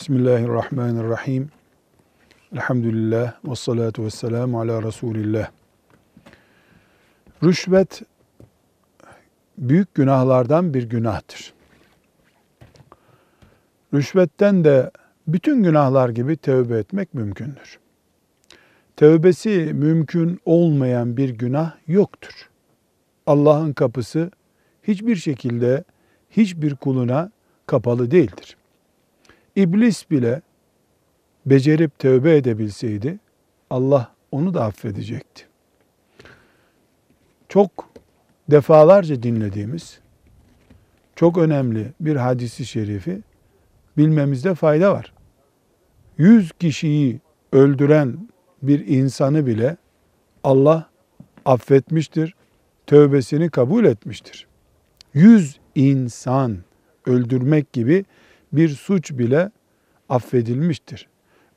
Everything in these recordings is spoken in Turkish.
Bismillahirrahmanirrahim. Elhamdülillah ve salatu ve selamu ala Resulillah. Rüşvet büyük günahlardan bir günahtır. Rüşvetten de bütün günahlar gibi tövbe etmek mümkündür. Tövbesi mümkün olmayan bir günah yoktur. Allah'ın kapısı hiçbir şekilde hiçbir kuluna kapalı değildir. İblis bile becerip tövbe edebilseydi Allah onu da affedecekti. Çok defalarca dinlediğimiz çok önemli bir hadisi şerifi bilmemizde fayda var. Yüz kişiyi öldüren bir insanı bile Allah affetmiştir, tövbesini kabul etmiştir. Yüz insan öldürmek gibi bir suç bile affedilmiştir.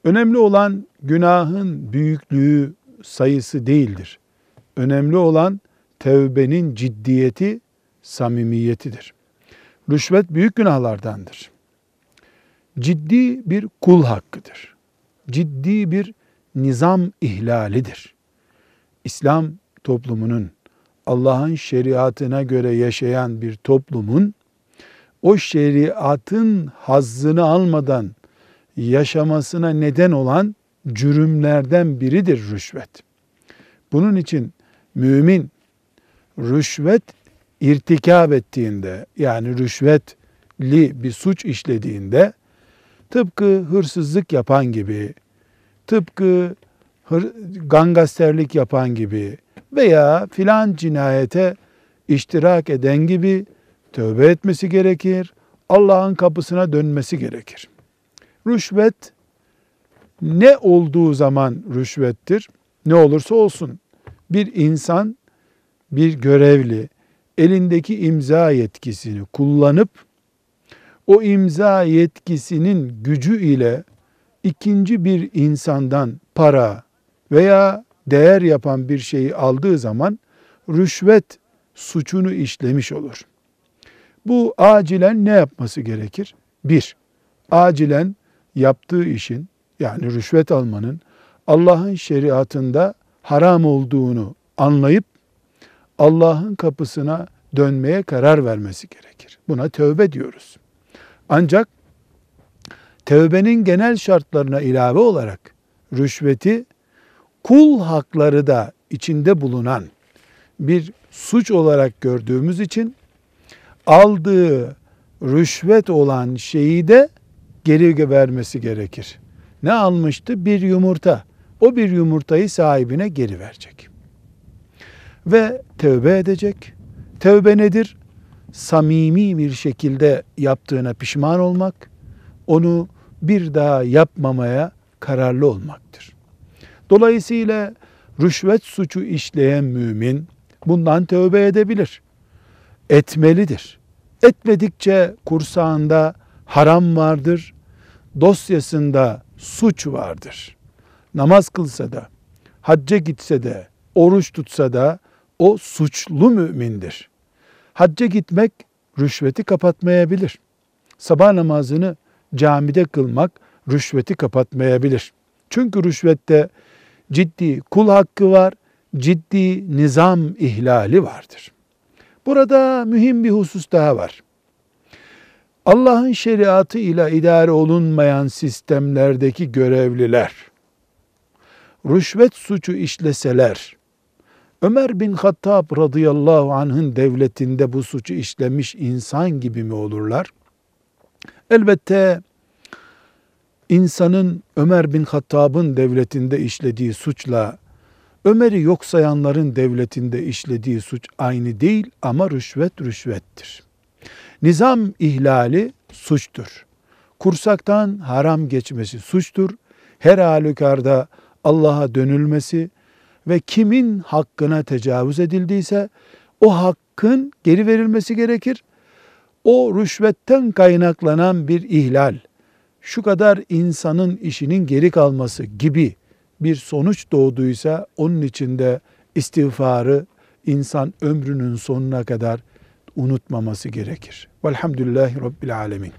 Önemli olan günahın büyüklüğü sayısı değildir. Önemli olan tevbenin ciddiyeti, samimiyetidir. Rüşvet büyük günahlardandır. Ciddi bir kul hakkıdır. Ciddi bir nizam ihlalidir. İslam toplumunun Allah'ın şeriatına göre yaşayan bir toplumun o şeriatın hazzını almadan yaşamasına neden olan cürümlerden biridir rüşvet. Bunun için mümin rüşvet irtikab ettiğinde yani rüşvetli bir suç işlediğinde tıpkı hırsızlık yapan gibi, tıpkı gangasterlik yapan gibi veya filan cinayete iştirak eden gibi tövbe etmesi gerekir. Allah'ın kapısına dönmesi gerekir. Rüşvet ne olduğu zaman rüşvettir? Ne olursa olsun bir insan bir görevli elindeki imza yetkisini kullanıp o imza yetkisinin gücü ile ikinci bir insandan para veya değer yapan bir şeyi aldığı zaman rüşvet suçunu işlemiş olur. Bu acilen ne yapması gerekir? Bir, acilen yaptığı işin yani rüşvet almanın Allah'ın şeriatında haram olduğunu anlayıp Allah'ın kapısına dönmeye karar vermesi gerekir. Buna tövbe diyoruz. Ancak tövbenin genel şartlarına ilave olarak rüşveti kul hakları da içinde bulunan bir suç olarak gördüğümüz için aldığı rüşvet olan şeyi de geri vermesi gerekir. Ne almıştı? Bir yumurta. O bir yumurtayı sahibine geri verecek. Ve tövbe edecek. Tövbe nedir? Samimi bir şekilde yaptığına pişman olmak, onu bir daha yapmamaya kararlı olmaktır. Dolayısıyla rüşvet suçu işleyen mümin bundan tövbe edebilir. Etmelidir. Etmedikçe kursağında haram vardır, dosyasında suç vardır. Namaz kılsa da, hacca gitse de, oruç tutsa da o suçlu mümindir. Hacca gitmek rüşveti kapatmayabilir. Sabah namazını camide kılmak rüşveti kapatmayabilir. Çünkü rüşvette ciddi kul hakkı var, ciddi nizam ihlali vardır. Burada mühim bir husus daha var. Allah'ın şeriatı ile idare olunmayan sistemlerdeki görevliler rüşvet suçu işleseler Ömer bin Hattab radıyallahu anh'ın devletinde bu suçu işlemiş insan gibi mi olurlar? Elbette insanın Ömer bin Hattab'ın devletinde işlediği suçla Ömer'i yok sayanların devletinde işlediği suç aynı değil ama rüşvet rüşvettir. Nizam ihlali suçtur. Kursaktan haram geçmesi suçtur. Her halükarda Allah'a dönülmesi ve kimin hakkına tecavüz edildiyse o hakkın geri verilmesi gerekir. O rüşvetten kaynaklanan bir ihlal, şu kadar insanın işinin geri kalması gibi bir sonuç doğduysa onun içinde istiğfarı insan ömrünün sonuna kadar unutmaması gerekir. Velhamdülillahi Rabbil Alemin.